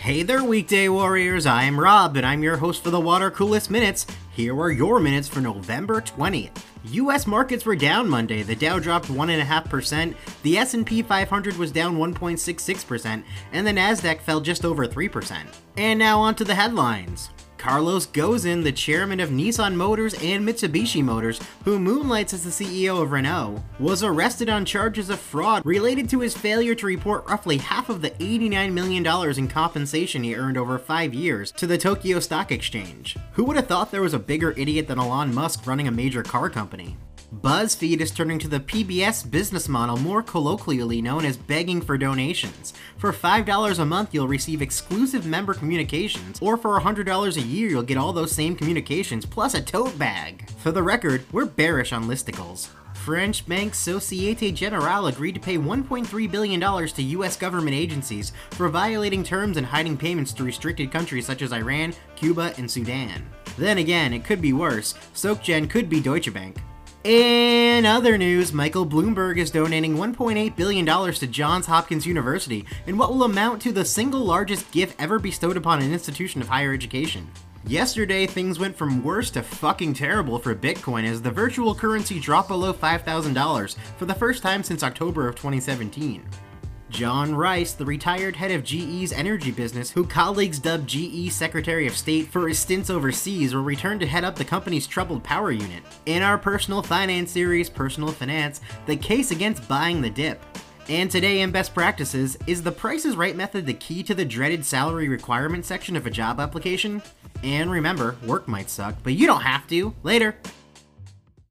Hey there, weekday warriors. I'm Rob, and I'm your host for the Water Coolest Minutes. Here are your minutes for November 20th. U.S. markets were down Monday. The Dow dropped 1.5%, the S&P 500 was down 1.66%, and the Nasdaq fell just over 3%. And now on to the headlines. Carlos Ghosn, the chairman of Nissan Motors and Mitsubishi Motors, who moonlights as the CEO of Renault, was arrested on charges of fraud related to his failure to report roughly half of the $89 million in compensation he earned over five years to the Tokyo Stock Exchange. Who would have thought there was a bigger idiot than Elon Musk running a major car company? BuzzFeed is turning to the PBS business model, more colloquially known as begging for donations. For $5 a month, you'll receive exclusive member communications, or for $100 a year, you'll get all those same communications plus a tote bag. For the record, we're bearish on listicles. French bank Societe Generale agreed to pay $1.3 billion to US government agencies for violating terms and hiding payments to restricted countries such as Iran, Cuba, and Sudan. Then again, it could be worse. SocGen could be Deutsche Bank. In other news, Michael Bloomberg is donating $1.8 billion to Johns Hopkins University in what will amount to the single largest gift ever bestowed upon an institution of higher education. Yesterday, things went from worse to fucking terrible for Bitcoin as the virtual currency dropped below $5,000 for the first time since October of 2017. John Rice, the retired head of GE's energy business, who colleagues dubbed GE Secretary of State for his stints overseas, will return to head up the company's troubled power unit. In our personal finance series, Personal Finance, the case against buying the dip. And today in Best Practices, is the Price is Right method the key to the dreaded salary requirement section of a job application? And remember, work might suck, but you don't have to. Later!